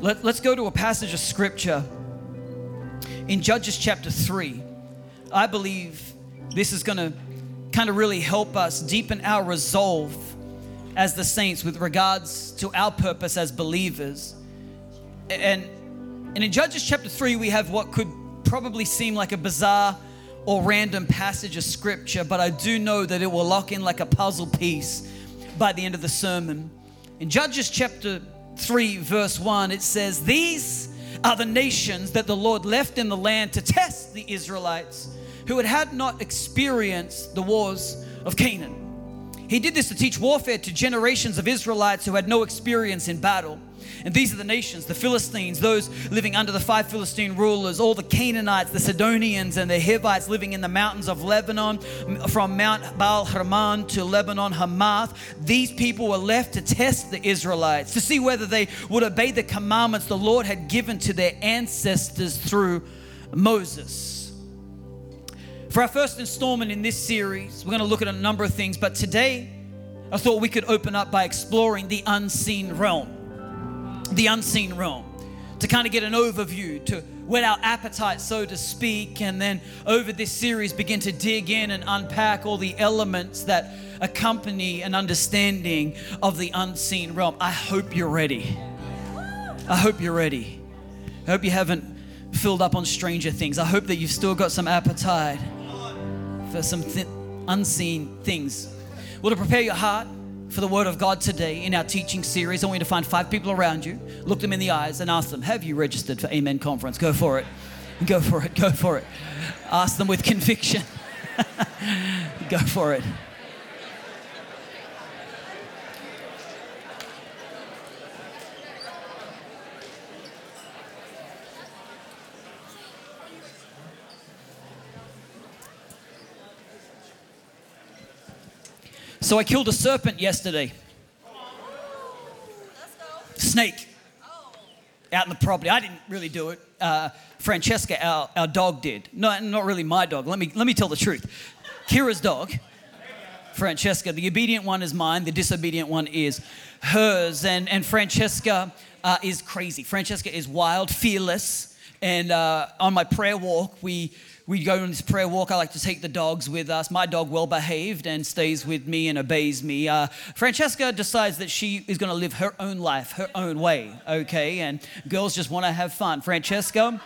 Let, let's go to a passage of scripture in Judges chapter 3. I believe this is going to kind of really help us deepen our resolve as the saints with regards to our purpose as believers. And, and in Judges chapter 3, we have what could probably seem like a bizarre or random passage of scripture, but I do know that it will lock in like a puzzle piece by the end of the sermon. In Judges chapter 3, verse 1, it says, These are the nations that the Lord left in the land to test the Israelites who had, had not experienced the wars of Canaan. He did this to teach warfare to generations of Israelites who had no experience in battle. And these are the nations the Philistines, those living under the five Philistine rulers, all the Canaanites, the Sidonians, and the Hivites living in the mountains of Lebanon, from Mount Baal Hermon to Lebanon Hamath. These people were left to test the Israelites, to see whether they would obey the commandments the Lord had given to their ancestors through Moses. For our first installment in this series, we're going to look at a number of things, but today I thought we could open up by exploring the unseen realm. The unseen realm. To kind of get an overview, to whet our appetite, so to speak, and then over this series begin to dig in and unpack all the elements that accompany an understanding of the unseen realm. I hope you're ready. I hope you're ready. I hope you haven't filled up on stranger things. I hope that you've still got some appetite for some th- unseen things. Well, to prepare your heart for the Word of God today in our teaching series, I want you to find five people around you, look them in the eyes, and ask them, Have you registered for Amen Conference? Go for it. Go for it. Go for it. Ask them with conviction. Go for it. So I killed a serpent yesterday. Snake. Out in the property. I didn't really do it. Uh, Francesca, our, our dog, did. No, not really my dog. Let me, let me tell the truth. Kira's dog, Francesca, the obedient one is mine, the disobedient one is hers. And, and Francesca uh, is crazy. Francesca is wild, fearless. And uh, on my prayer walk, we we go on this prayer walk. I like to take the dogs with us. My dog, well behaved, and stays with me and obeys me. Uh, Francesca decides that she is going to live her own life, her own way, okay? And girls just want to have fun. Francesca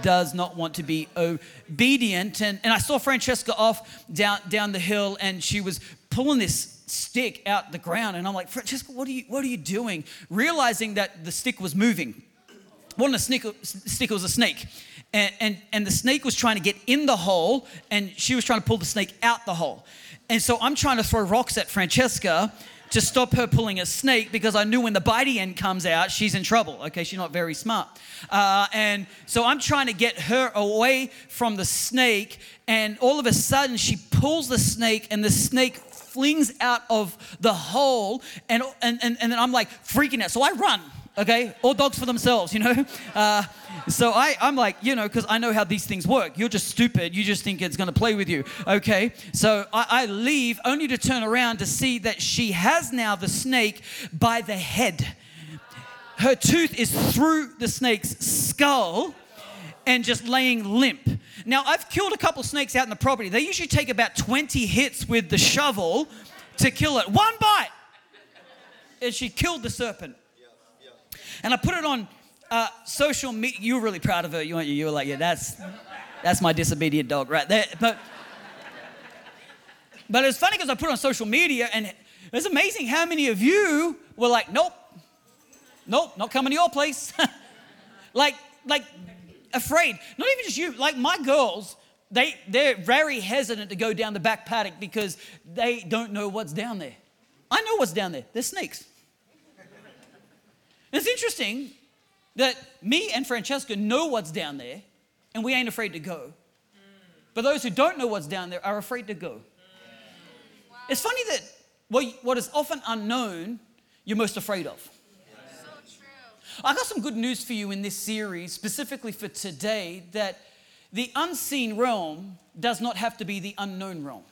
does not want to be obedient. And, and I saw Francesca off down, down the hill, and she was pulling this stick out the ground. And I'm like, Francesca, what are you, what are you doing? Realizing that the stick was moving. Wasn't a stick, stick, it was a snake and, and, and the snake was trying to get in the hole, and she was trying to pull the snake out the hole. And so I'm trying to throw rocks at Francesca to stop her pulling a snake because I knew when the bitey end comes out, she's in trouble. Okay, she's not very smart. Uh, and so I'm trying to get her away from the snake, and all of a sudden she pulls the snake, and the snake flings out of the hole, and, and, and, and then I'm like freaking out. So I run okay? All dogs for themselves, you know? Uh, so I, I'm like, you know, because I know how these things work. You're just stupid. You just think it's going to play with you, okay? So I, I leave only to turn around to see that she has now the snake by the head. Her tooth is through the snake's skull and just laying limp. Now, I've killed a couple snakes out in the property. They usually take about 20 hits with the shovel to kill it. One bite! And she killed the serpent. And I put it on uh, social media. You were really proud of her, you weren't you? You were like, yeah, that's, that's my disobedient dog right there. But, but it's funny because I put it on social media and it's amazing how many of you were like, nope, nope, not coming to your place. like, like afraid. Not even just you, like my girls, they, they're very hesitant to go down the back paddock because they don't know what's down there. I know what's down there. There's snakes. It's interesting that me and Francesca know what's down there and we ain't afraid to go. But those who don't know what's down there are afraid to go. It's funny that what is often unknown, you're most afraid of. I got some good news for you in this series, specifically for today, that the unseen realm does not have to be the unknown realm.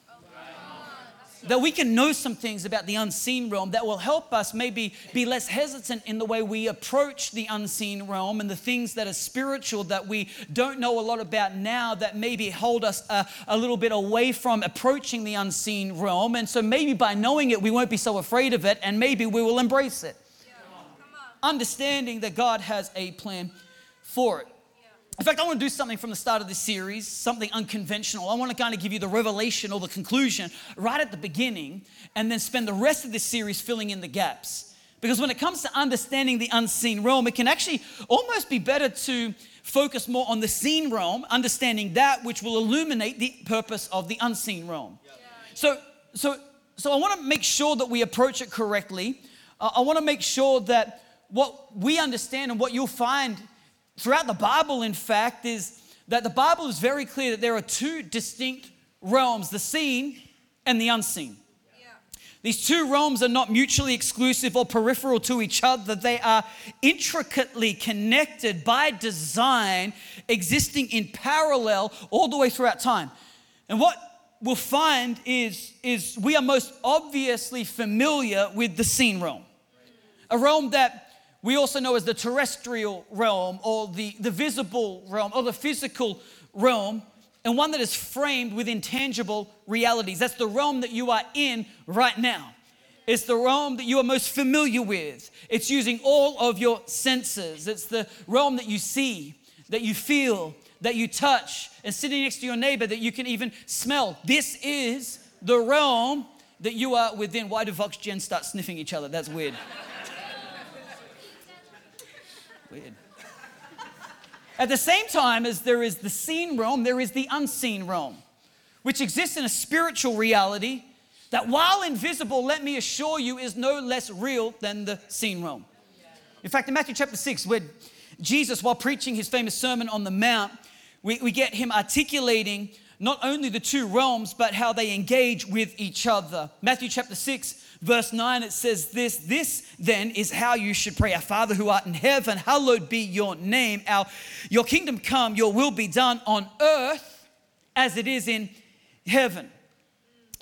That we can know some things about the unseen realm that will help us maybe be less hesitant in the way we approach the unseen realm and the things that are spiritual that we don't know a lot about now that maybe hold us a, a little bit away from approaching the unseen realm. And so maybe by knowing it, we won't be so afraid of it and maybe we will embrace it. Yeah. Understanding that God has a plan for it. In fact, I want to do something from the start of this series, something unconventional. I want to kind of give you the revelation or the conclusion right at the beginning, and then spend the rest of this series filling in the gaps. Because when it comes to understanding the unseen realm, it can actually almost be better to focus more on the seen realm, understanding that which will illuminate the purpose of the unseen realm. Yeah. So, so, so I want to make sure that we approach it correctly. Uh, I want to make sure that what we understand and what you'll find throughout the Bible, in fact, is that the Bible is very clear that there are two distinct realms the seen and the unseen. These two realms are not mutually exclusive or peripheral to each other. They are intricately connected by design, existing in parallel all the way throughout time. And what we'll find is, is we are most obviously familiar with the seen realm, a realm that we also know as the terrestrial realm or the, the visible realm or the physical realm, and one that is framed with intangible realities. That's the realm that you are in right now. It's the realm that you are most familiar with. It's using all of your senses. It's the realm that you see, that you feel, that you touch, and sitting next to your neighbor that you can even smell. This is the realm that you are within. Why do Vox Gen start sniffing each other? That's weird. Weird. At the same time as there is the seen realm, there is the unseen realm, which exists in a spiritual reality that, while invisible, let me assure you, is no less real than the seen realm. In fact, in Matthew chapter 6, where Jesus, while preaching his famous Sermon on the Mount, we, we get him articulating not only the two realms, but how they engage with each other. Matthew chapter 6, verse 9, it says this This then is how you should pray Our Father who art in heaven, hallowed be your name. Our, your kingdom come, your will be done on earth as it is in heaven.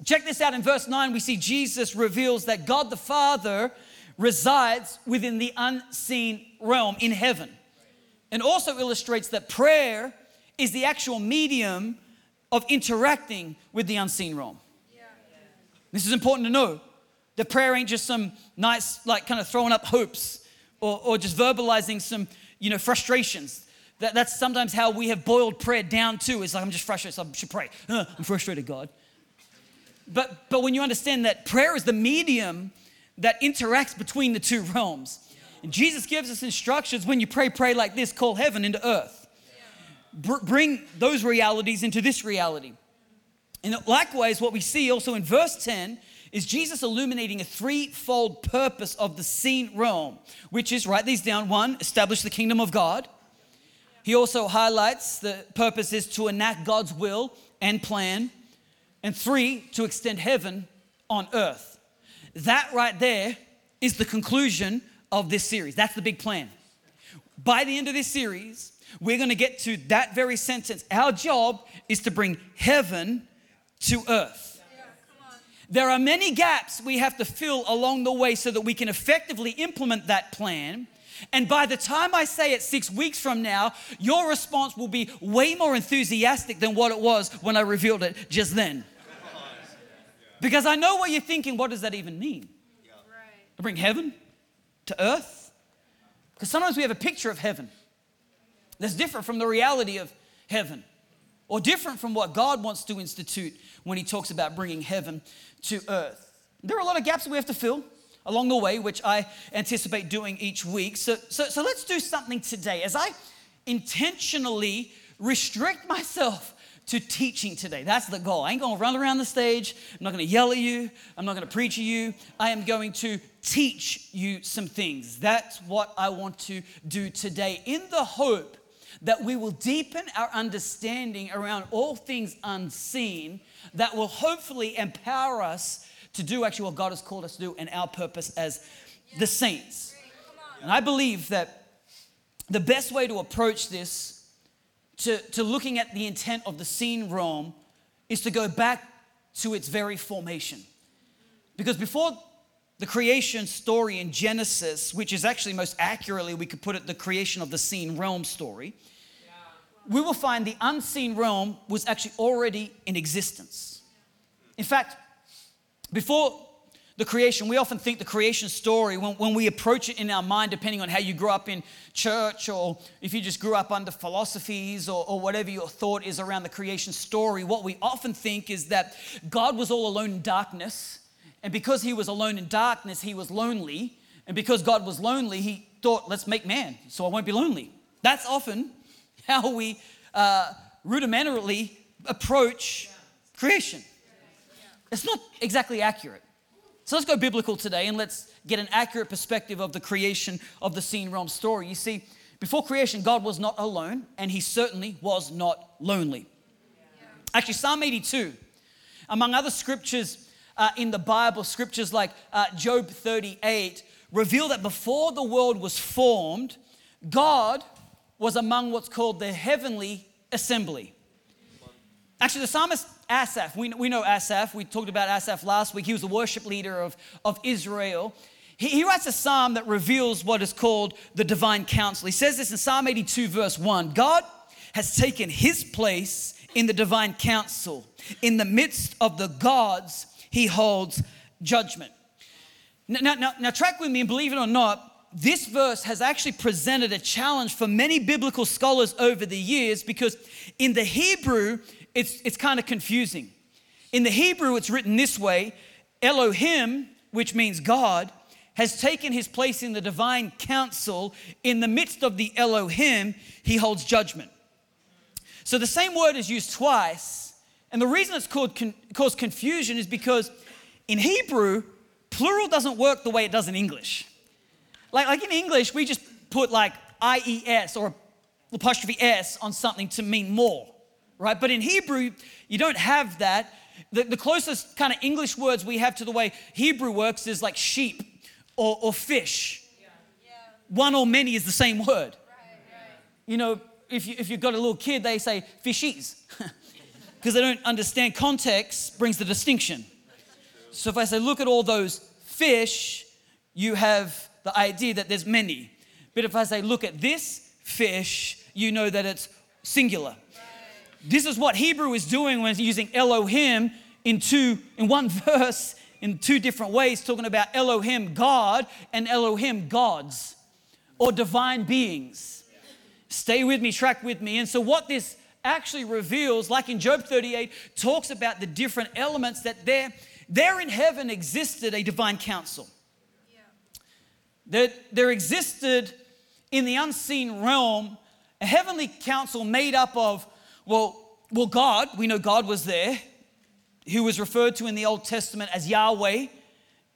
Check this out in verse 9, we see Jesus reveals that God the Father resides within the unseen realm in heaven, and also illustrates that prayer is the actual medium of interacting with the unseen realm. This is important to know. That prayer ain't just some nice, like kind of throwing up hopes or, or just verbalizing some, you know, frustrations. That, that's sometimes how we have boiled prayer down to. It's like, I'm just frustrated, so I should pray. I'm frustrated, God. But, but when you understand that prayer is the medium that interacts between the two realms, and Jesus gives us instructions when you pray, pray like this, call heaven into earth. Br- bring those realities into this reality. And likewise, what we see also in verse 10 is Jesus illuminating a threefold purpose of the seen realm, which is, write these down one, establish the kingdom of God. He also highlights the purpose is to enact God's will and plan. And three, to extend heaven on earth. That right there is the conclusion of this series. That's the big plan. By the end of this series, we're going to get to that very sentence. Our job is to bring heaven to earth. There are many gaps we have to fill along the way so that we can effectively implement that plan. And by the time I say it six weeks from now, your response will be way more enthusiastic than what it was when I revealed it just then. Because I know what you're thinking. What does that even mean? To bring heaven to earth? Because sometimes we have a picture of heaven that's different from the reality of heaven or different from what God wants to institute when He talks about bringing heaven to earth. There are a lot of gaps we have to fill along the way, which I anticipate doing each week. So, so, so let's do something today. As I intentionally restrict myself to teaching today. That's the goal. I ain't gonna run around the stage. I'm not gonna yell at you. I'm not gonna preach at you. I am going to teach you some things. That's what I want to do today in the hope that we will deepen our understanding around all things unseen that will hopefully empower us to do actually what God has called us to do and our purpose as the saints. And I believe that the best way to approach this, to, to looking at the intent of the seen realm, is to go back to its very formation. Because before the creation story in Genesis, which is actually most accurately, we could put it the creation of the seen realm story, we will find the unseen realm was actually already in existence. In fact, before the creation, we often think the creation story, when, when we approach it in our mind, depending on how you grew up in church or if you just grew up under philosophies or, or whatever your thought is around the creation story, what we often think is that God was all alone in darkness. And because he was alone in darkness, he was lonely. And because God was lonely, he thought, let's make man so I won't be lonely. That's often how we uh, rudimentarily approach creation. It's not exactly accurate. So let's go biblical today and let's get an accurate perspective of the creation of the seen realm story. You see, before creation, God was not alone, and he certainly was not lonely. Actually, Psalm 82, among other scriptures uh, in the Bible, scriptures like uh, Job 38, reveal that before the world was formed, God was among what's called the heavenly assembly. Actually, the psalmist Asaph, we, we know Asaph, we talked about Asaph last week. He was the worship leader of, of Israel. He, he writes a psalm that reveals what is called the divine council. He says this in Psalm 82, verse 1 God has taken his place in the divine council. In the midst of the gods, he holds judgment. Now, now, now, track with me and believe it or not, this verse has actually presented a challenge for many biblical scholars over the years because in the Hebrew, it's, it's kind of confusing. In the Hebrew, it's written this way Elohim, which means God, has taken his place in the divine council. In the midst of the Elohim, he holds judgment. So the same word is used twice. And the reason it's called con- caused confusion is because in Hebrew, plural doesn't work the way it does in English. Like, like in English, we just put like IES or apostrophe S on something to mean more, right? But in Hebrew, you don't have that. The, the closest kind of English words we have to the way Hebrew works is like sheep or, or fish. Yeah. Yeah. One or many is the same word. Right, right. You know, if, you, if you've got a little kid, they say fishies because they don't understand context brings the distinction. So if I say, look at all those fish, you have the idea that there's many. But if I say, look at this fish, you know that it's singular. This is what Hebrew is doing when it's using Elohim in two, in one verse, in two different ways, talking about Elohim, God, and Elohim, gods, or divine beings. Stay with me, track with me. And so, what this actually reveals, like in Job 38, talks about the different elements that there, there in heaven existed a divine council. That there existed in the unseen realm a heavenly council made up of, well, well, God, we know God was there, who was referred to in the Old Testament as Yahweh.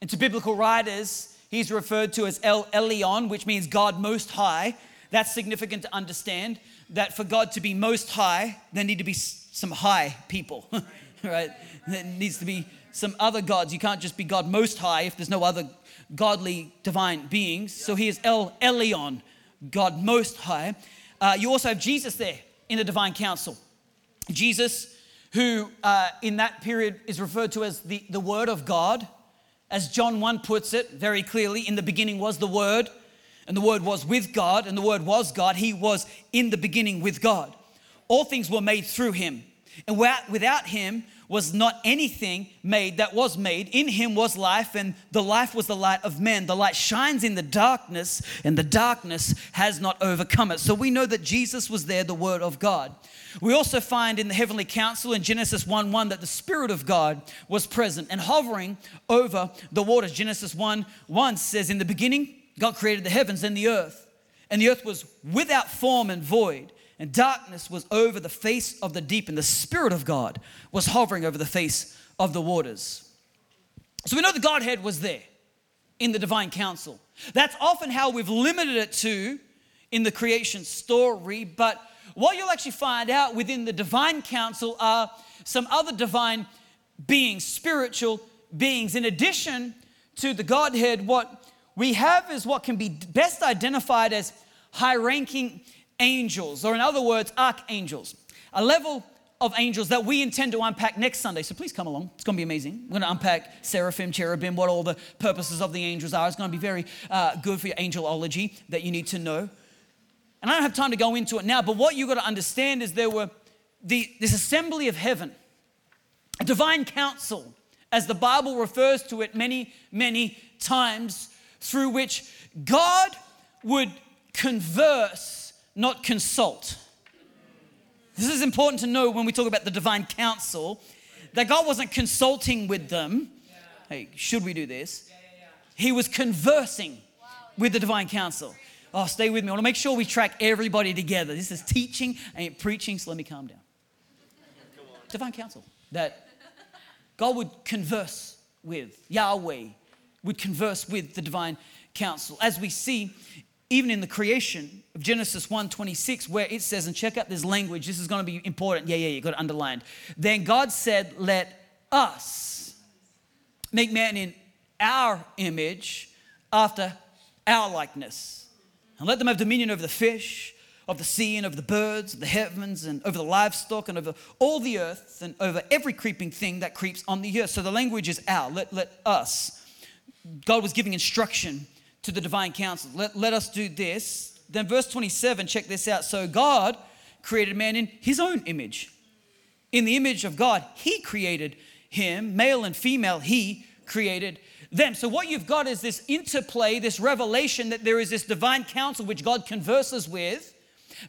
And to biblical writers, he's referred to as El Elyon, which means God Most High. That's significant to understand that for God to be Most High, there need to be some high people, right? There needs to be some other gods. You can't just be God Most High if there's no other godly divine beings. So he is El Elyon, God Most High. Uh, you also have Jesus there in the divine council. Jesus, who uh, in that period is referred to as the, the Word of God. As John 1 puts it very clearly, in the beginning was the Word, and the Word was with God, and the Word was God. He was in the beginning with God. All things were made through him. And without him was not anything made that was made. In him was life, and the life was the light of men. The light shines in the darkness, and the darkness has not overcome it. So we know that Jesus was there, the Word of God. We also find in the heavenly council in Genesis 1 1 that the Spirit of God was present and hovering over the waters. Genesis 1 1 says, In the beginning, God created the heavens and the earth, and the earth was without form and void and darkness was over the face of the deep, and the Spirit of God was hovering over the face of the waters. So we know the Godhead was there in the divine council. That's often how we've limited it to in the creation story, but what you'll actually find out within the divine council are some other divine beings, spiritual beings. In addition to the Godhead, what we have is what can be best identified as high ranking angels, or in other words, archangels. A level of angels that we intend to unpack next Sunday. So please come along. It's going to be amazing. We're going to unpack seraphim, cherubim, what all the purposes of the angels are. It's going to be very uh, good for your angelology that you need to know. And I don't have time to go into it now, but what you've got to understand is there were the, this assembly of heaven, a divine council, as the Bible refers to it many, many times, through which God would converse, not consult. This is important to know when we talk about the divine council that God wasn't consulting with them. Hey, should we do this? He was conversing with the divine council. Oh, stay with me. I want to make sure we track everybody together. This is teaching, ain't preaching, so let me calm down. Divine council. That God would converse with, Yahweh would converse with the divine council. As we see even in the creation of Genesis 1:26 where it says and check out this language this is going to be important. Yeah yeah you got it underlined. Then God said let us make man in our image after our likeness and let them have dominion over the fish of the sea and over the birds of the heavens and over the livestock and over all the earth and over every creeping thing that creeps on the earth. So the language is our let, let us God was giving instruction to the divine council. Let, let us do this. Then, verse 27, check this out. So, God created man in his own image. In the image of God, he created him, male and female, he created them. So, what you've got is this interplay, this revelation that there is this divine council which God converses with,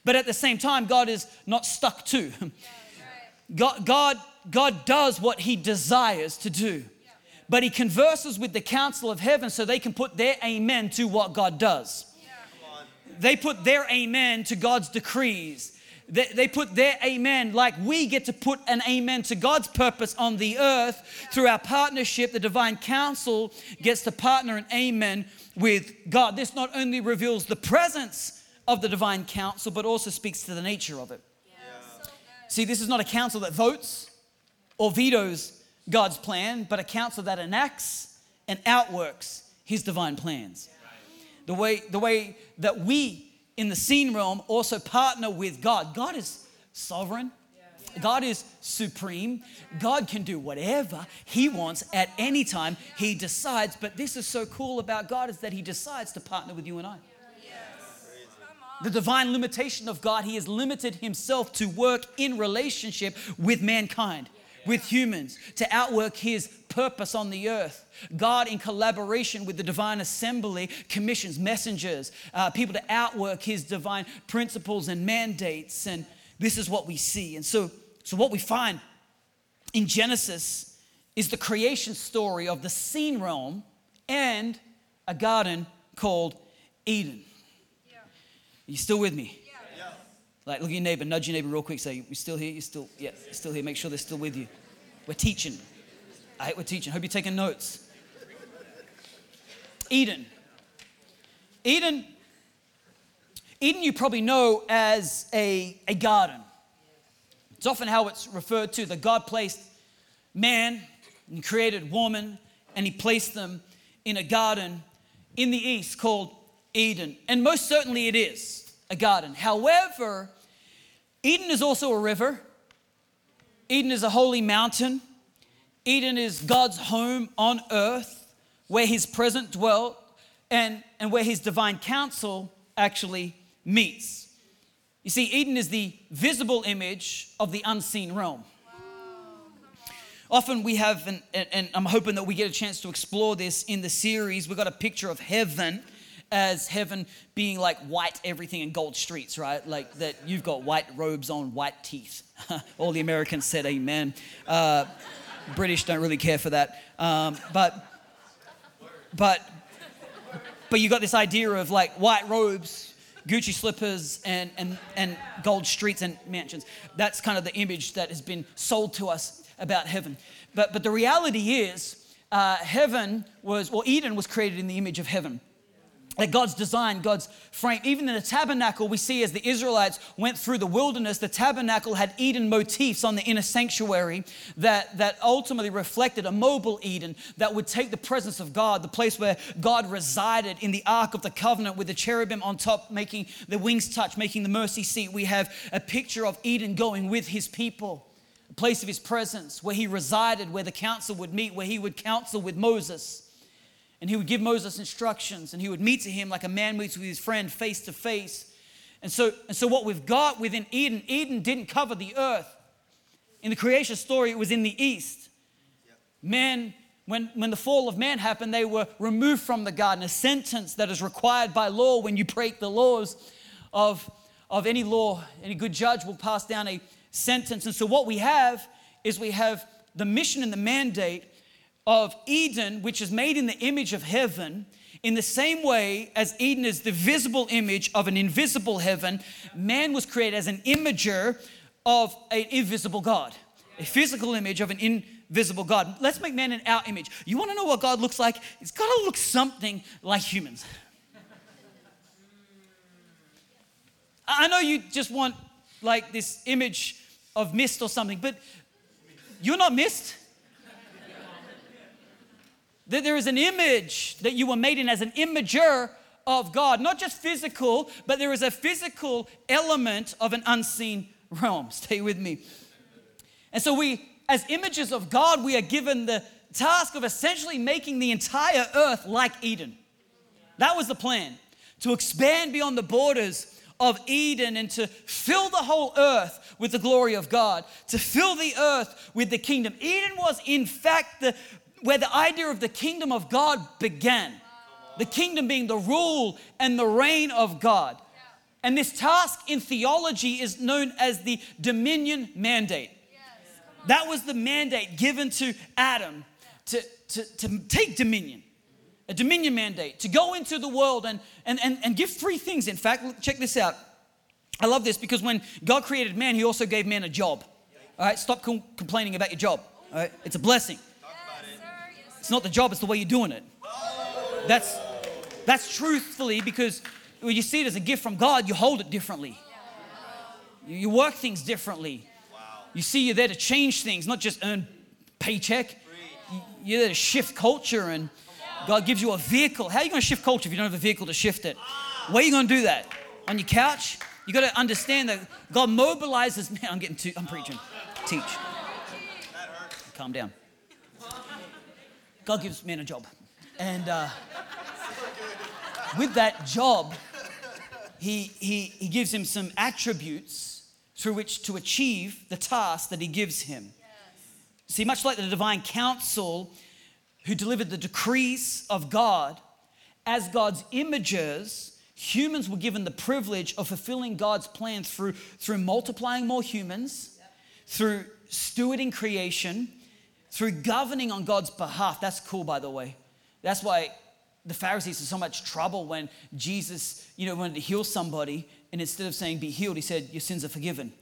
but at the same time, God is not stuck to. God, God, God does what he desires to do but he converses with the council of heaven so they can put their amen to what God does. They put their amen to God's decrees. They, they put their amen like we get to put an amen to God's purpose on the earth through our partnership. The divine council gets to partner an amen with God. This not only reveals the presence of the divine council, but also speaks to the nature of it. Yeah. See, this is not a council that votes or vetoes God's plan, but a council that enacts and outworks his divine plans. The way, the way that we in the seen realm also partner with God. God is sovereign. God is supreme. God can do whatever He wants at any time. He decides. But this is so cool about God is that He decides to partner with you and I. The divine limitation of God, He has limited Himself to work in relationship with mankind with humans to outwork his purpose on the earth. God, in collaboration with the divine assembly, commissions messengers, uh, people to outwork his divine principles and mandates. And this is what we see. And so, so what we find in Genesis is the creation story of the seen realm and a garden called Eden. Yeah. Are you still with me? Like, look at your neighbor, nudge your neighbor real quick. Say, we still here? You still, yeah, still here. Make sure they're still with you. We're teaching. I hate we're teaching. Hope you're taking notes. Eden. Eden, Eden, you probably know as a, a garden. It's often how it's referred to that God placed man and created woman, and He placed them in a garden in the east called Eden. And most certainly it is a garden. However, Eden is also a river. Eden is a holy mountain. Eden is God's home on earth where his presence dwelt and, and where his divine council actually meets. You see, Eden is the visible image of the unseen realm. Often we have, and, and I'm hoping that we get a chance to explore this in the series, we've got a picture of heaven as heaven being like white everything and gold streets, right? Like that you've got white robes on, white teeth. All the Americans said amen. Uh, British don't really care for that. Um, but, but, but you got this idea of like white robes, Gucci slippers, and, and, and gold streets and mansions. That's kind of the image that has been sold to us about heaven. But, but the reality is, uh, heaven was, well, Eden was created in the image of heaven that God's design, God's frame. Even in the tabernacle, we see as the Israelites went through the wilderness, the tabernacle had Eden motifs on the inner sanctuary that, that ultimately reflected a mobile Eden that would take the presence of God, the place where God resided in the Ark of the Covenant with the cherubim on top, making the wings touch, making the mercy seat. We have a picture of Eden going with his people. the place of his presence, where he resided, where the council would meet, where he would counsel with Moses. And he would give Moses instructions, and he would meet to him like a man meets with his friend face to face. And so, and so, what we've got within Eden, Eden didn't cover the earth. In the creation story, it was in the east. Man, when, when the fall of man happened, they were removed from the garden, a sentence that is required by law when you break the laws of, of any law. Any good judge will pass down a sentence. And so, what we have is we have the mission and the mandate of Eden, which is made in the image of heaven, in the same way as Eden is the visible image of an invisible heaven, man was created as an imager of an invisible God, a physical image of an invisible God. Let's make man in our image. You want to know what God looks like? It's got to look something like humans. I know you just want like this image of mist or something, but you're not mist. That there is an image that you were made in as an imager of God, not just physical, but there is a physical element of an unseen realm. Stay with me. And so, we, as images of God, we are given the task of essentially making the entire earth like Eden. That was the plan to expand beyond the borders of Eden and to fill the whole earth with the glory of God, to fill the earth with the kingdom. Eden was, in fact, the where the idea of the kingdom of God began. The kingdom being the rule and the reign of God. And this task in theology is known as the dominion mandate. That was the mandate given to Adam to, to, to take dominion, a dominion mandate, to go into the world and, and, and, and give three things. In fact, check this out. I love this because when God created man, he also gave man a job. All right, stop com- complaining about your job. All right, it's a blessing. It's not the job, it's the way you're doing it. That's that's truthfully because when you see it as a gift from God, you hold it differently. You work things differently. You see you're there to change things, not just earn paycheck. You're there to shift culture and God gives you a vehicle. How are you going to shift culture if you don't have a vehicle to shift it? Where are you going to do that? On your couch? You got to understand that God mobilizes. Man, I'm getting too. I'm preaching. Teach. Calm down. God gives men a job. And uh, with that job, he, he, he gives him some attributes through which to achieve the task that he gives him. Yes. See, much like the divine council who delivered the decrees of God, as God's imagers, humans were given the privilege of fulfilling God's plan through, through multiplying more humans, yep. through stewarding creation, through governing on God's behalf. That's cool, by the way. That's why the Pharisees had so much trouble when Jesus, you know, wanted to heal somebody, and instead of saying, be healed, he said, your sins are forgiven.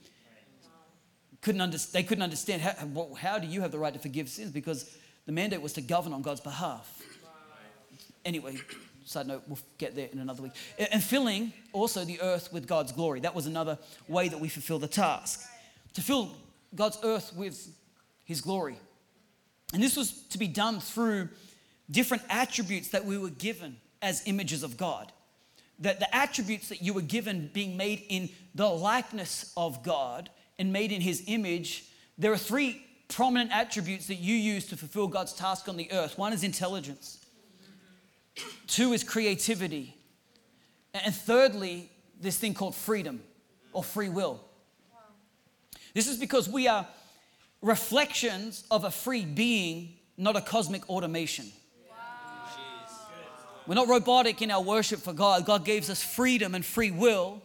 Couldn't under, they couldn't understand how, how do you have the right to forgive sins? Because the mandate was to govern on God's behalf. Anyway, side note, we'll get there in another week. And filling also the earth with God's glory. That was another way that we fulfill the task. To fill God's earth with his glory. And this was to be done through different attributes that we were given as images of God. That the attributes that you were given being made in the likeness of God and made in his image, there are three prominent attributes that you use to fulfill God's task on the earth. One is intelligence, two is creativity, and thirdly, this thing called freedom or free will. This is because we are reflections of a free being, not a cosmic automation. We're not robotic in our worship for God. God gives us freedom and free will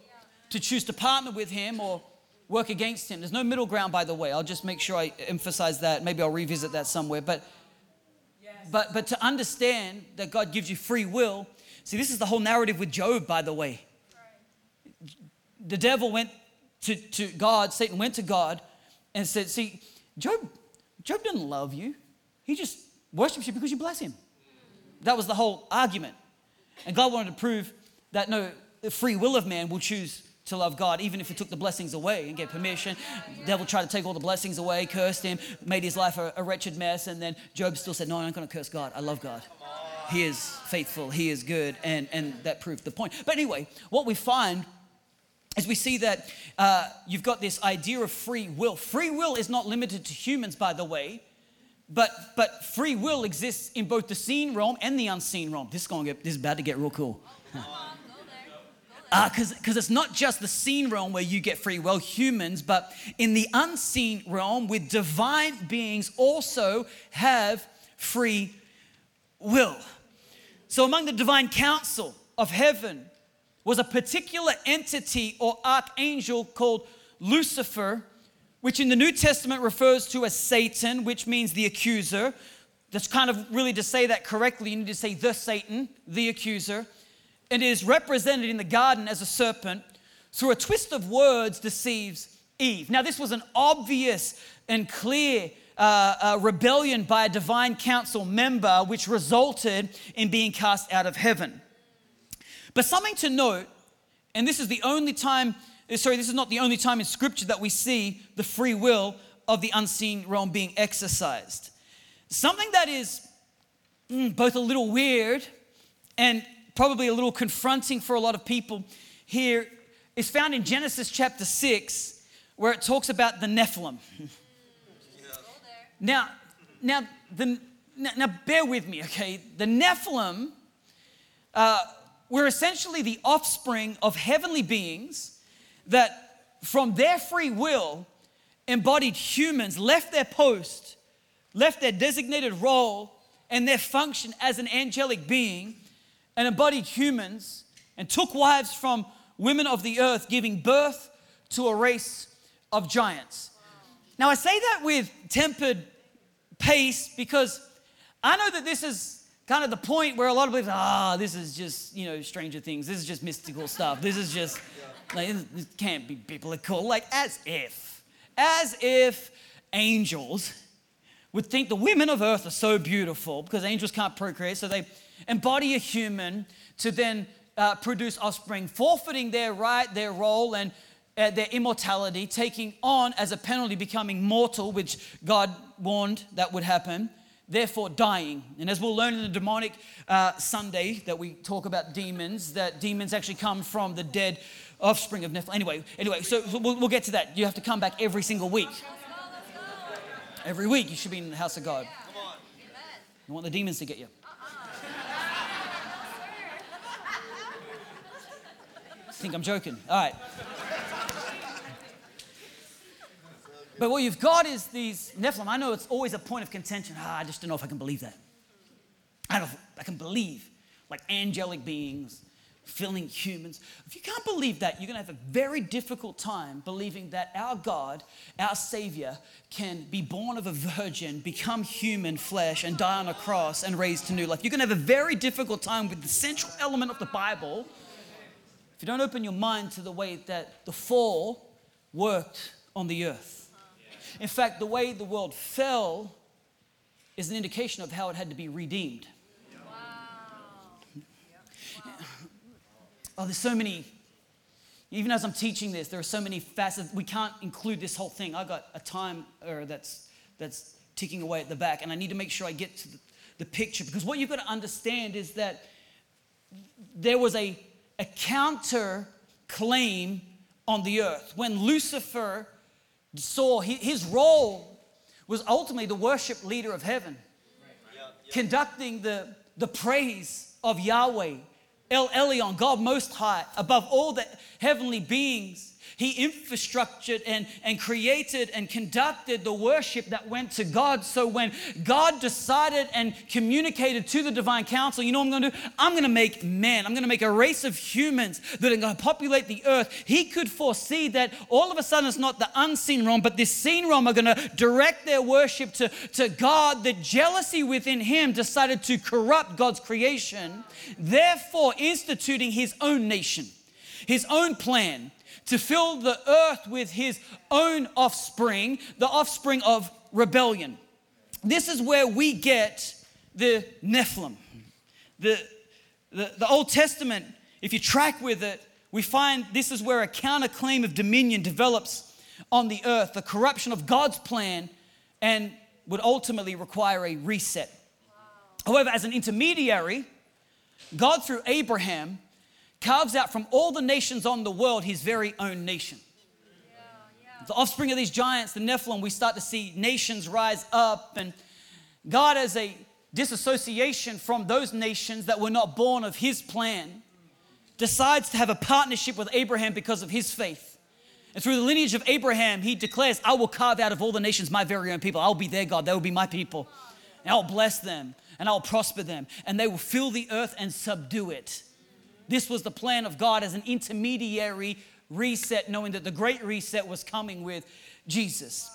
to choose to partner with Him or work against Him. There's no middle ground, by the way. I'll just make sure I emphasize that. Maybe I'll revisit that somewhere. But, but, but to understand that God gives you free will, see, this is the whole narrative with Job, by the way. The devil went to, to God, Satan went to God and said, See, Job, Job didn't love you. He just worships you because you bless him. That was the whole argument. And God wanted to prove that no, the free will of man will choose to love God, even if he took the blessings away and gave permission. The devil tried to take all the blessings away, cursed him, made his life a, a wretched mess, and then Job still said, No, I'm not going to curse God. I love God. He is faithful, he is good, and, and that proved the point. But anyway, what we find is we see that uh, you've got this idea of free will. Free will is not limited to humans, by the way, but but free will exists in both the seen realm and the unseen realm. This is going to get this is about to get real cool. Because uh, because it's not just the seen realm where you get free will, humans, but in the unseen realm, with divine beings also have free will. So, among the divine council of heaven was a particular entity or archangel called Lucifer, which in the New Testament refers to as Satan, which means the accuser. That's kind of really to say that correctly, you need to say the Satan, the accuser. And it is represented in the garden as a serpent. Through a twist of words, deceives Eve. Now, this was an obvious and clear uh, uh, rebellion by a divine council member, which resulted in being cast out of heaven. But something to note, and this is the only time, uh, sorry, this is not the only time in scripture that we see the free will of the unseen realm being exercised. Something that is mm, both a little weird and probably a little confronting for a lot of people here is found in Genesis chapter 6, where it talks about the Nephilim. Now, now, the, now, bear with me, okay? The Nephilim uh, were essentially the offspring of heavenly beings that, from their free will, embodied humans, left their post, left their designated role and their function as an angelic being, and embodied humans, and took wives from women of the earth, giving birth to a race of giants. Now, I say that with tempered pace because I know that this is kind of the point where a lot of people, say, ah, this is just, you know, Stranger Things. This is just mystical stuff. This is just, like, this can't be biblical. Like, as if, as if angels would think the women of earth are so beautiful because angels can't procreate, so they embody a human to then uh, produce offspring, forfeiting their right, their role, and uh, their immortality, taking on as a penalty becoming mortal, which God warned that would happen, therefore dying. And as we'll learn in the demonic uh, Sunday that we talk about demons, that demons actually come from the dead offspring of Nephilim. Anyway, anyway, so we'll, we'll get to that. You have to come back every single week. Every week you should be in the house of God. You want the demons to get you. I think I'm joking. All right. But what you've got is these Nephilim. I know it's always a point of contention. Ah, I just don't know if I can believe that. I don't I can believe like angelic beings filling humans. If you can't believe that, you're going to have a very difficult time believing that our God, our Savior, can be born of a virgin, become human flesh, and die on a cross and raised to new life. You're going to have a very difficult time with the central element of the Bible if you don't open your mind to the way that the fall worked on the earth. In fact, the way the world fell is an indication of how it had to be redeemed. Wow. Oh, there's so many, even as I'm teaching this, there are so many facets. We can't include this whole thing. I've got a time that's, that's ticking away at the back, and I need to make sure I get to the, the picture because what you've got to understand is that there was a, a counter claim on the earth. When Lucifer saw his role was ultimately the worship leader of heaven, conducting the, the praise of Yahweh, El Elyon, God Most High, above all the heavenly beings he infrastructured and, and created and conducted the worship that went to God. So when God decided and communicated to the divine council, you know what I'm going to do? I'm going to make man. I'm going to make a race of humans that are going to populate the earth. He could foresee that all of a sudden it's not the unseen realm, but this seen realm are going to direct their worship to, to God. The jealousy within him decided to corrupt God's creation, therefore instituting his own nation, his own plan to fill the earth with his own offspring, the offspring of rebellion. This is where we get the Nephilim. The, the, the Old Testament, if you track with it, we find this is where a counterclaim of dominion develops on the earth, the corruption of God's plan, and would ultimately require a reset. However, as an intermediary, God through Abraham carves out from all the nations on the world his very own nation. The offspring of these giants, the Nephilim, we start to see nations rise up, and God, as a disassociation from those nations that were not born of his plan, decides to have a partnership with Abraham because of his faith. And through the lineage of Abraham, he declares, I will carve out of all the nations my very own people. I'll be their God. They will be my people. And I'll bless them and I'll prosper them. And they will fill the earth and subdue it. This was the plan of God as an intermediary reset, knowing that the great reset was coming with Jesus.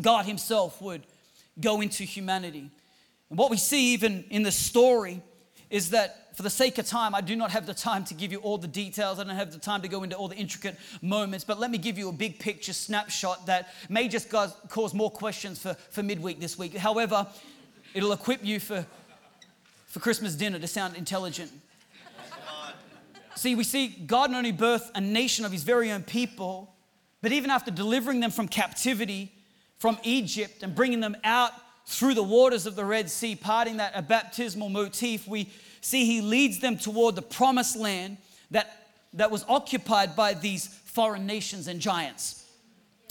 God Himself would go into humanity. And what we see even in the story is that for the sake of time, I do not have the time to give you all the details. I don't have the time to go into all the intricate moments, but let me give you a big picture snapshot that may just cause more questions for, for midweek this week. However, it'll equip you for, for Christmas dinner to sound intelligent. See, we see God not only birth a nation of his very own people, but even after delivering them from captivity from Egypt and bringing them out through the waters of the Red Sea, parting that a baptismal motif, we see he leads them toward the promised land that, that was occupied by these foreign nations and giants.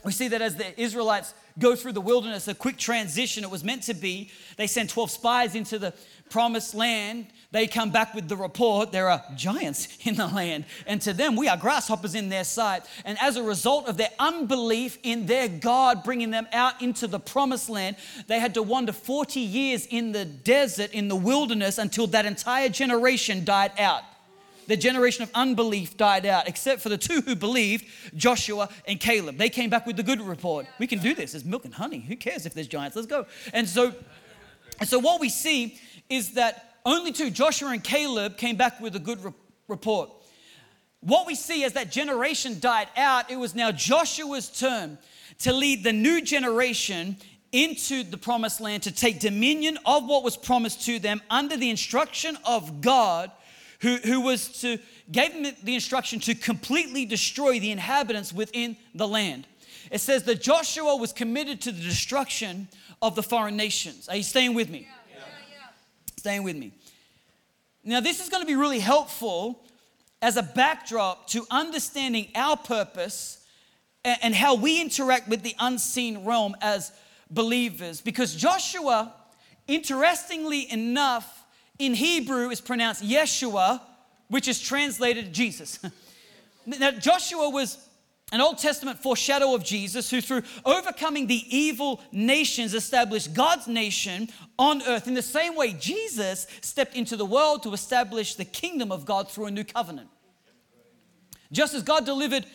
We see that as the Israelites go through the wilderness, a quick transition it was meant to be. They send 12 spies into the promised land they come back with the report there are giants in the land. And to them, we are grasshoppers in their sight. And as a result of their unbelief in their God bringing them out into the promised land, they had to wander 40 years in the desert, in the wilderness, until that entire generation died out. The generation of unbelief died out, except for the two who believed, Joshua and Caleb. They came back with the good report. We can do this. There's milk and honey. Who cares if there's giants? Let's go. And so, so what we see is that only two, Joshua and Caleb, came back with a good re- report. What we see as that generation died out, it was now Joshua's turn to lead the new generation into the promised land to take dominion of what was promised to them under the instruction of God, who, who was to gave them the instruction to completely destroy the inhabitants within the land. It says that Joshua was committed to the destruction of the foreign nations. Are you staying with me? staying with me. Now, this is going to be really helpful as a backdrop to understanding our purpose and how we interact with the unseen realm as believers. Because Joshua, interestingly enough, in Hebrew is pronounced Yeshua, which is translated Jesus. now, Joshua was an Old Testament foreshadow of Jesus, who through overcoming the evil nations established God's nation on earth. In the same way, Jesus stepped into the world to establish the kingdom of God through a new covenant. Just as God delivered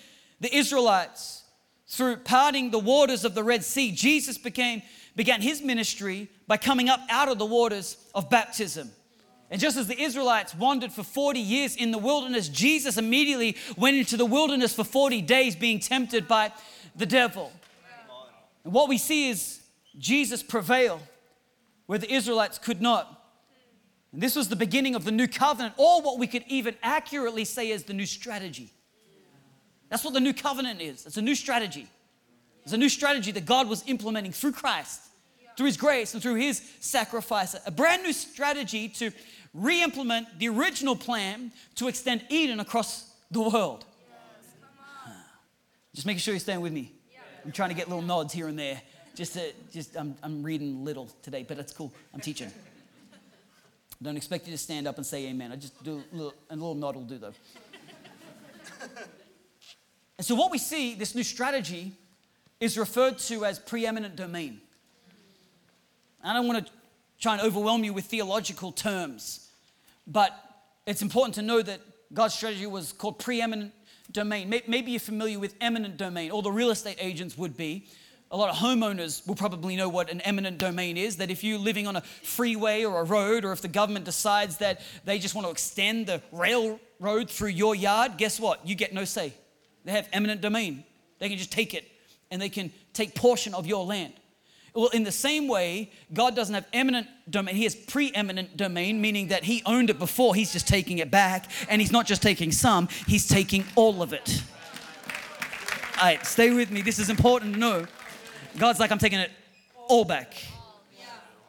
the Israelites through parting the waters of the Red Sea, Jesus became, began his ministry by coming up out of the waters of baptism. And just as the Israelites wandered for 40 years in the wilderness, Jesus immediately went into the wilderness for 40 days being tempted by the devil. And what we see is Jesus prevail where the Israelites could not. And this was the beginning of the new covenant, or what we could even accurately say is the new strategy. That's what the new covenant is. It's a new strategy. It's a new strategy that God was implementing through Christ, through His grace, and through His sacrifice. A brand new strategy to re implement the original plan to extend Eden across the world. Just making sure you're staying with me. I'm trying to get little nods here and there. Just, to, just I'm, I'm reading little today, but that's cool. I'm teaching. Don't expect you to stand up and say amen. I just do a little, a little nod will do though. and so, what we see, this new strategy, is referred to as preeminent domain. I don't want to try and overwhelm you with theological terms. But it's important to know that God's strategy was called preeminent domain. Maybe you're familiar with eminent domain, or the real estate agents would be. A lot of homeowners will probably know what an eminent domain is. That if you're living on a freeway or a road, or if the government decides that they just want to extend the railroad through your yard, guess what? You get no say. They have eminent domain. They can just take it and they can take portion of your land. Well, in the same way, God doesn't have eminent domain. He has preeminent domain, meaning that He owned it before. He's just taking it back. And He's not just taking some, He's taking all of it. All right, stay with me. This is important to know. God's like, I'm taking it all back.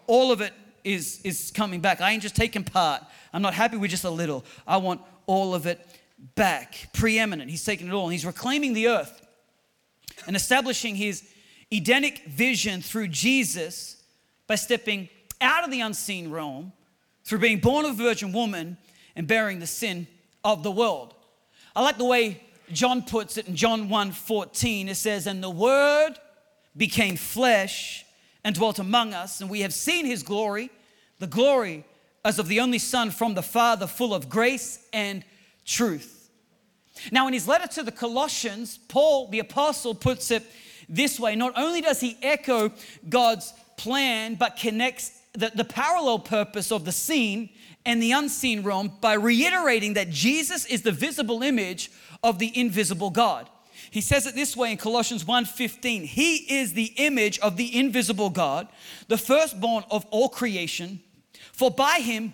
All of it is, is coming back. I ain't just taking part. I'm not happy with just a little. I want all of it back. Preeminent. He's taking it all and he's reclaiming the earth and establishing his Edenic vision through Jesus by stepping out of the unseen realm through being born of a virgin woman and bearing the sin of the world. I like the way John puts it in John 1 14. It says, And the word became flesh and dwelt among us, and we have seen his glory, the glory as of the only Son from the Father, full of grace and truth. Now, in his letter to the Colossians, Paul the Apostle puts it this way not only does he echo God's plan, but connects the, the parallel purpose of the seen and the unseen realm by reiterating that Jesus is the visible image of the invisible God. He says it this way in Colossians 1:15. He is the image of the invisible God, the firstborn of all creation. For by him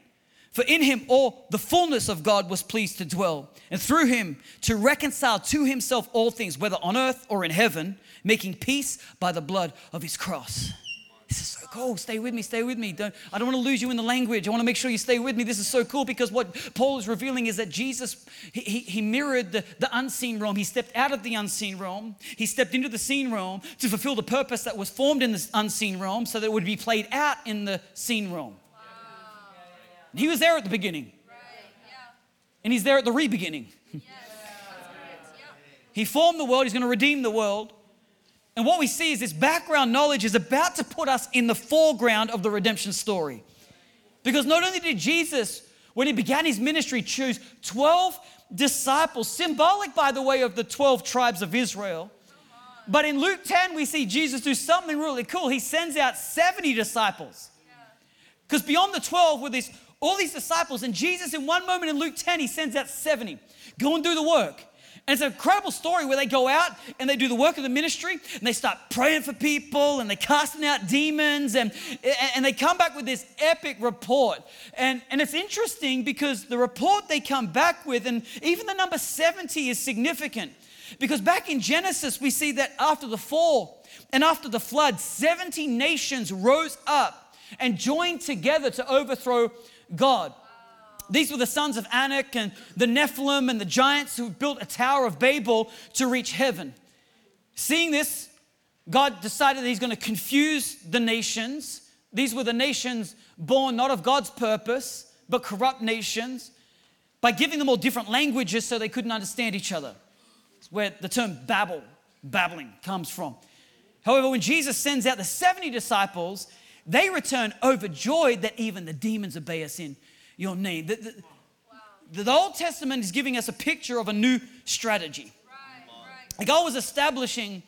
For in him all the fullness of God was pleased to dwell, and through him to reconcile to himself all things, whether on earth or in heaven, making peace by the blood of his cross. This is so cool. Stay with me, stay with me. Don't, I don't want to lose you in the language. I want to make sure you stay with me. This is so cool because what Paul is revealing is that Jesus, he, he, he mirrored the, the unseen realm. He stepped out of the unseen realm. He stepped into the seen realm to fulfill the purpose that was formed in the unseen realm so that it would be played out in the seen realm. He was there at the beginning. And he's there at the re beginning. he formed the world, he's going to redeem the world. And what we see is this background knowledge is about to put us in the foreground of the redemption story. Because not only did Jesus, when he began his ministry, choose 12 disciples, symbolic, by the way, of the 12 tribes of Israel. But in Luke 10, we see Jesus do something really cool. He sends out 70 disciples. Because beyond the 12 were these all these disciples, and Jesus, in one moment in Luke 10, he sends out 70. Go and do the work. And it's an incredible story where they go out and they do the work of the ministry and they start praying for people and they're casting out demons and, and they come back with this epic report. And, and it's interesting because the report they come back with, and even the number 70 is significant because back in Genesis, we see that after the fall and after the flood, 70 nations rose up and joined together to overthrow God. These were the sons of Anak and the Nephilim and the giants who built a Tower of Babel to reach heaven. Seeing this, God decided that He's going to confuse the nations. These were the nations born not of God's purpose, but corrupt nations, by giving them all different languages so they couldn't understand each other. It's where the term babble, babbling, comes from. However, when Jesus sends out the 70 disciples, they return overjoyed that even the demons obey us in your name. The, the, wow. the Old Testament is giving us a picture of a new strategy. Right, God was establishing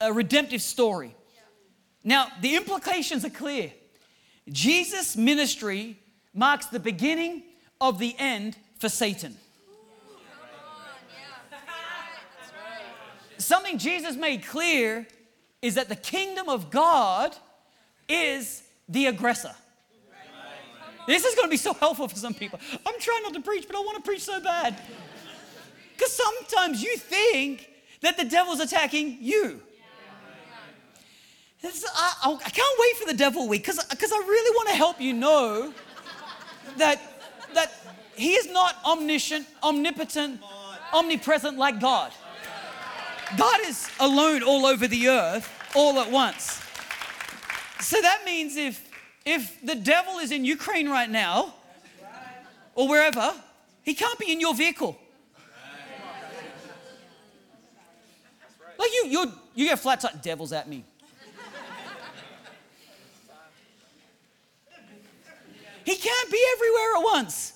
a redemptive story. Yeah. Now, the implications are clear. Jesus' ministry marks the beginning of the end for Satan. Something Jesus made clear is that the kingdom of God is the aggressor. This is going to be so helpful for some people. I'm trying not to preach, but I want to preach so bad. Because sometimes you think that the devil's attacking you. I, I, can't wait for the devil week because I really want to help you know that, that he is not omniscient, omnipotent, omnipresent like God. God is alone all over the earth all at once. So that means if if the devil is in Ukraine right now or wherever, he can't be in your vehicle. Like you, you, you get flat tire, devils at me. He can't be everywhere at once.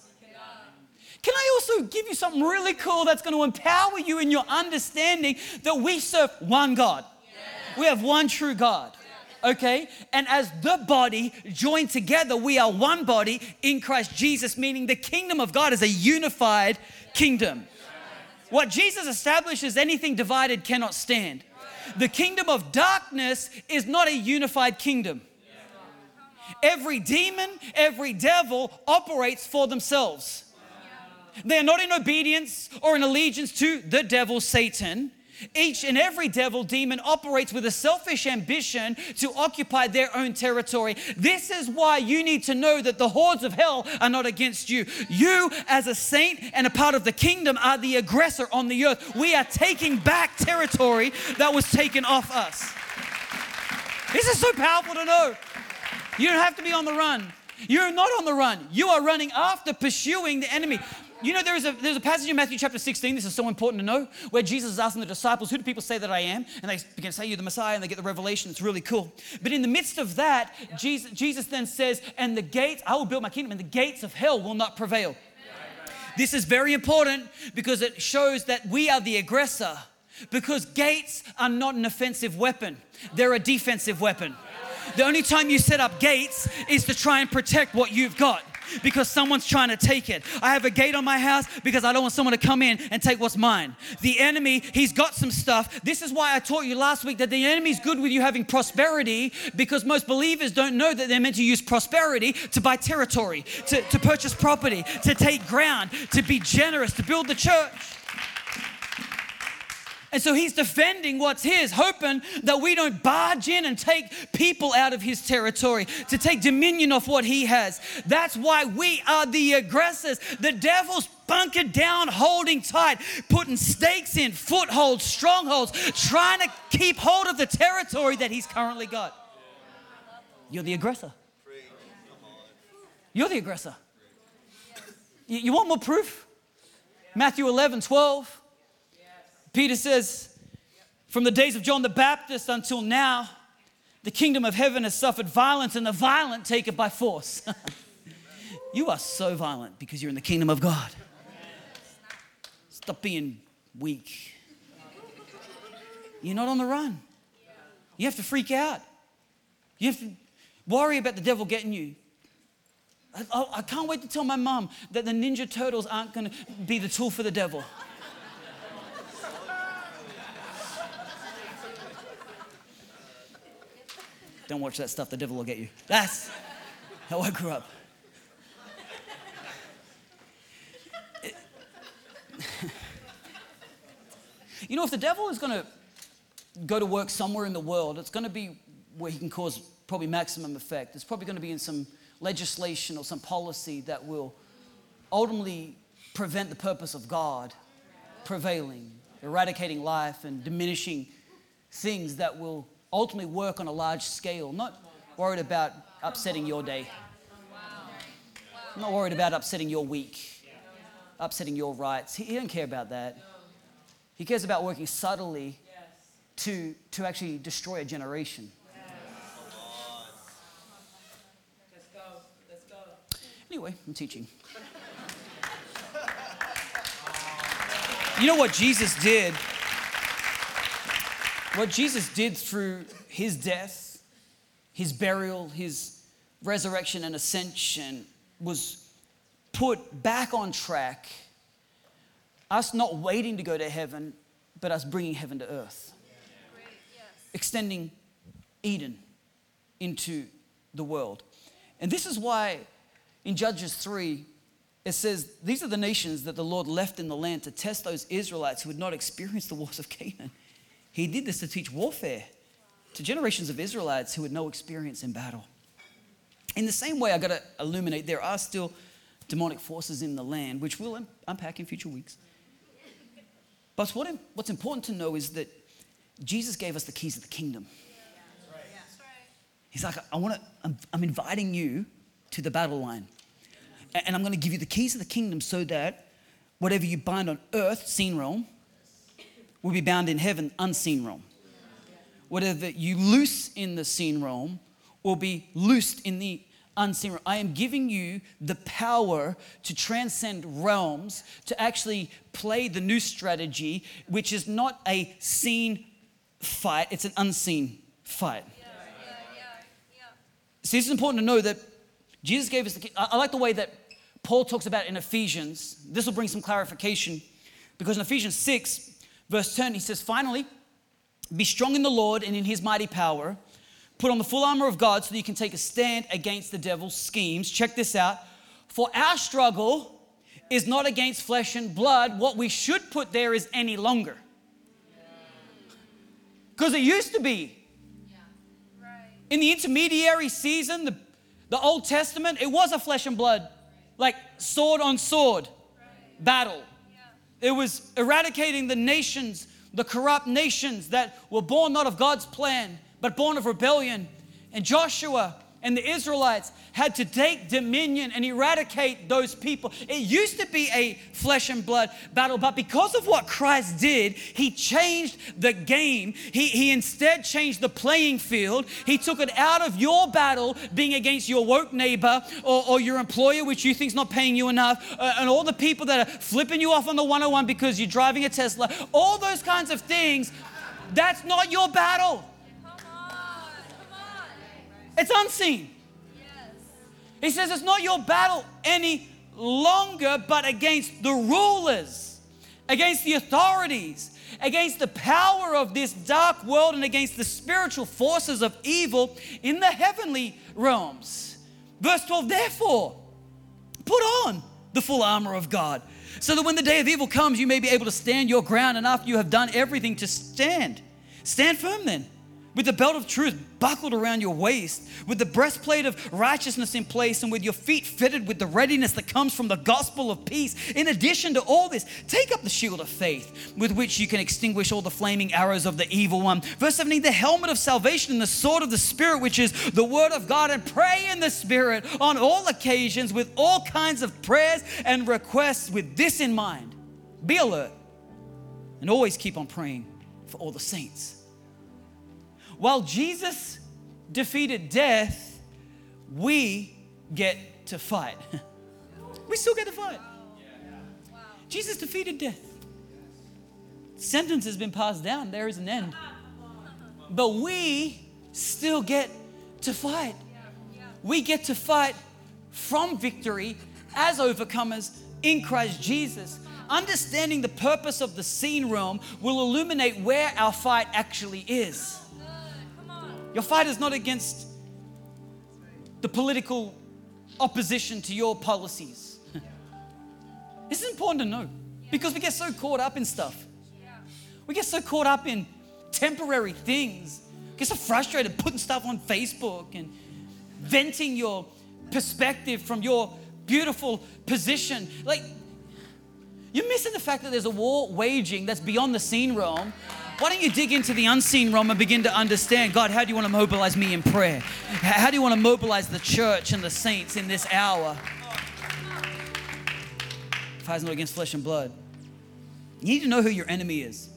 Can I also give you something really cool that's going to empower you in your understanding that we serve one God? We have one true God okay? And as the body joined together, we are one body in Christ Jesus, meaning the kingdom of God is a unified kingdom. What Jesus establishes, anything divided cannot stand. The kingdom of darkness is not a unified kingdom. Every demon, every devil operates for themselves. They are not in obedience or in allegiance to the devil, Satan. Each and every devil demon operates with a selfish ambition to occupy their own territory. This is why you need to know that the hordes of hell are not against you. You, as a saint and a part of the kingdom, are the aggressor on the earth. We are taking back territory that was taken off us. This is so powerful to know. You don't have to be on the run. You're not on the run. You are running after pursuing the enemy. You know, there is a, there's a passage in Matthew chapter 16, this is so important to know, where Jesus is asking the disciples, Who do people say that I am? And they begin to say, You're the Messiah, and they get the revelation. It's really cool. But in the midst of that, Jesus, Jesus then says, And the gates, I will build my kingdom, and the gates of hell will not prevail. This is very important because it shows that we are the aggressor. Because gates are not an offensive weapon, they're a defensive weapon. The only time you set up gates is to try and protect what you've got because someone's trying to take it. I have a gate on my house because I don't want someone to come in and take what's mine. The enemy, he's got some stuff. This is why I taught you last week that the enemy's good with you having prosperity because most believers don't know that they're meant to use prosperity to buy territory, to, to purchase property, to take ground, to be generous, to build the church. And so he's defending what's his, hoping that we don't barge in and take people out of his territory, to take dominion of what he has. That's why we are the aggressors. The devil's bunkered down, holding tight, putting stakes in, footholds, strongholds, trying to keep hold of the territory that he's currently got. You're the aggressor. You're the aggressor. You want more proof? Matthew 11, 12. Peter says, From the days of John the Baptist until now, the kingdom of heaven has suffered violence, and the violent take it by force. you are so violent because you're in the kingdom of God. Stop being weak. You're not on the run. You have to freak out. You have to worry about the devil getting you. I, I can't wait to tell my mom that the Ninja Turtles aren't going to be the tool for the devil. Don't watch that stuff, the devil will get you. That's how I grew up. you know, if the devil is going to go to work somewhere in the world, it's going to be where he can cause probably maximum effect. It's probably going to be in some legislation or some policy that will ultimately prevent the purpose of God prevailing, eradicating life and diminishing things that will ultimately work on a large scale, not worried about upsetting your day. Not worried about upsetting your week, upsetting your rights. He, he doesn't care about that. He cares about working subtly to, to actually destroy a generation. Anyway, I'm teaching. You know what Jesus did what Jesus did through his death, his burial, his resurrection and ascension was put back on track. Us not waiting to go to heaven, but us bringing heaven to earth. Extending Eden into the world. And this is why in Judges 3, it says, These are the nations that the Lord left in the land to test those Israelites who had not experienced the wars of Canaan. He did this to teach warfare to generations of Israelites who had no experience in battle. In the same way, I got to illuminate there are still demonic forces in the land, which we'll unpack in future weeks. But what, what's important to know is that Jesus gave us the keys of the kingdom. He's like, I want to, I'm, I'm inviting you to the battle line. And I'm going to give you the keys of the kingdom so that whatever you bind on earth, seen realm, will be bound in heaven, unseen realm. Whatever you loose in the seen realm will be loosed in the unseen realm. I am giving you the power to transcend realms, to actually play the new strategy, which is not a seen fight, it's an unseen fight. Yeah, yeah, yeah, See, it's important to know that Jesus gave us the key. I like the way that Paul talks about in Ephesians. This will bring some clarification because in Ephesians 6, Verse 10, he says, Finally, Be strong in the Lord and in his mighty power. Put on the full armor of God so that you can take a stand against the devil's schemes. Check this out. For our struggle is not against flesh and blood. What we should put there is any longer. Because it used to be. In the intermediary season, the, the Old Testament, it was a flesh and blood, like sword on sword battle. It was eradicating the nations, the corrupt nations that were born not of God's plan, but born of rebellion. And Joshua and the Israelites had to take dominion and eradicate those people. It used to be a flesh and blood battle, but because of what Christ did, He changed the game. He, he instead changed the playing field. He took it out of your battle being against your woke neighbor or, or your employer, which you think is not paying you enough, uh, and all the people that are flipping you off on the 101 because you're driving a Tesla, all those kinds of things. That's not your battle. It's unseen. He says it's not your battle any longer, but against the rulers, against the authorities, against the power of this dark world, and against the spiritual forces of evil in the heavenly realms. Verse 12, therefore, put on the full armor of God, so that when the day of evil comes, you may be able to stand your ground, and after you have done everything to stand, stand firm then with the belt of truth buckled around your waist, with the breastplate of righteousness in place, and with your feet fitted with the readiness that comes from the gospel of peace. In addition to all this, take up the shield of faith with which you can extinguish all the flaming arrows of the evil one. Verse 17, the helmet of salvation and the sword of the Spirit, which is the word of God, and pray in the Spirit on all occasions with all kinds of prayers and requests with this in mind. Be alert and always keep on praying for all the saints. While Jesus defeated death, we get to fight. we still get to fight. Jesus defeated death. Sentence has been passed down, there is an end. But we still get to fight. We get to fight from victory as overcomers in Christ Jesus. Understanding the purpose of the seen realm will illuminate where our fight actually is. Your fight is not against the political opposition to your policies. this is important to know because we get so caught up in stuff. We get so caught up in temporary things. We get so frustrated putting stuff on Facebook and venting your perspective from your beautiful position. Like, you're missing the fact that there's a war waging that's beyond the seen realm why don't you dig into the unseen realm and begin to understand God, how do you want to mobilize me in prayer? How do you want to mobilize the church and the saints in this hour? Fight's not against flesh and blood. You need to know who your enemy is.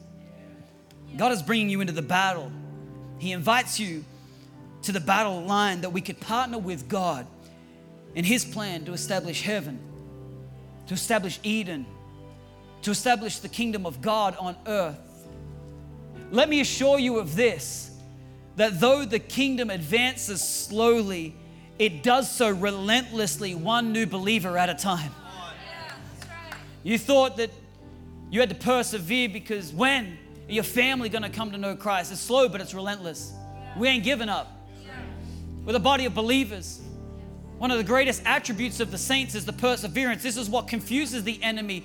God is bringing you into the battle. He invites you to the battle line that we could partner with God in His plan to establish heaven, to establish Eden, to establish the kingdom of God on earth. Let me assure you of this that though the kingdom advances slowly, it does so relentlessly, one new believer at a time. You thought that you had to persevere because when your family going to come to know Christ? It's slow, but it's relentless. We ain't giving up. We're the body of believers. One of the greatest attributes of the saints is the perseverance. This is what confuses the enemy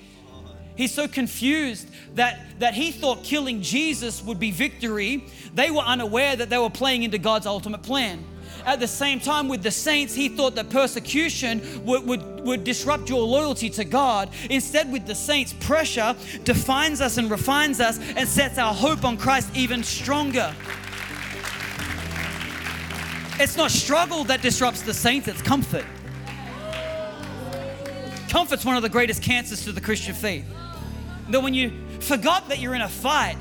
He's so confused that, that he thought killing Jesus would be victory. They were unaware that they were playing into God's ultimate plan. At the same time, with the saints, he thought that persecution would, would, would disrupt your loyalty to God. Instead, with the saints, pressure defines us and refines us and sets our hope on Christ even stronger. It's not struggle that disrupts the saints, it's comfort. Comfort's one of the greatest cancers to the Christian faith that when you forgot that you're in a fight,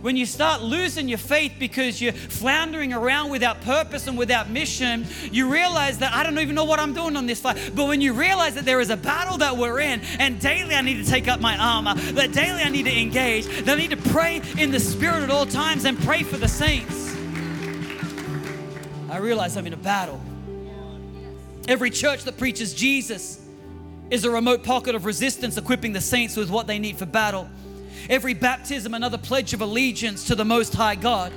when you start losing your faith because you're floundering around without purpose and without mission, you realize that I don't even know what I'm doing on this fight. But when you realize that there is a battle that we're in, and daily I need to take up my armor, that daily I need to engage, that I need to pray in the Spirit at all times and pray for the saints, I realize I'm in a battle. Every church that preaches Jesus is a remote pocket of resistance equipping the saints with what they need for battle. Every baptism, another pledge of allegiance to the Most High God.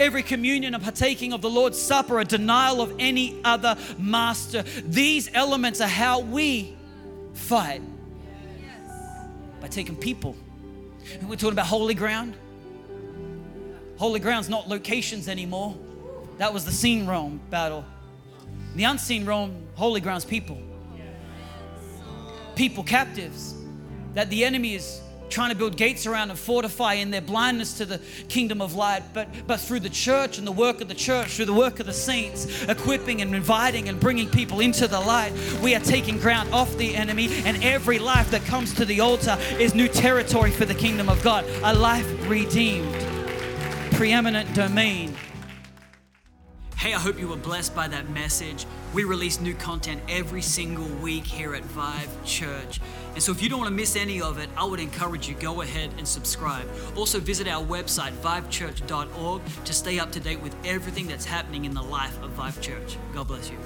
Every communion, a partaking of the Lord's Supper, a denial of any other master. These elements are how we fight by taking people. We're talking about holy ground. Holy ground's not locations anymore. That was the seen realm battle. The unseen realm, holy ground's people. People captives that the enemy is trying to build gates around and fortify in their blindness to the kingdom of light, but, but through the church and the work of the church, through the work of the saints, equipping and inviting and bringing people into the light, we are taking ground off the enemy, and every life that comes to the altar is new territory for the kingdom of God, a life redeemed, preeminent domain. Hey, I hope you were blessed by that message. We release new content every single week here at Vive Church. And so if you don't want to miss any of it, I would encourage you go ahead and subscribe. Also visit our website vivechurch.org to stay up to date with everything that's happening in the life of Vive Church. God bless you.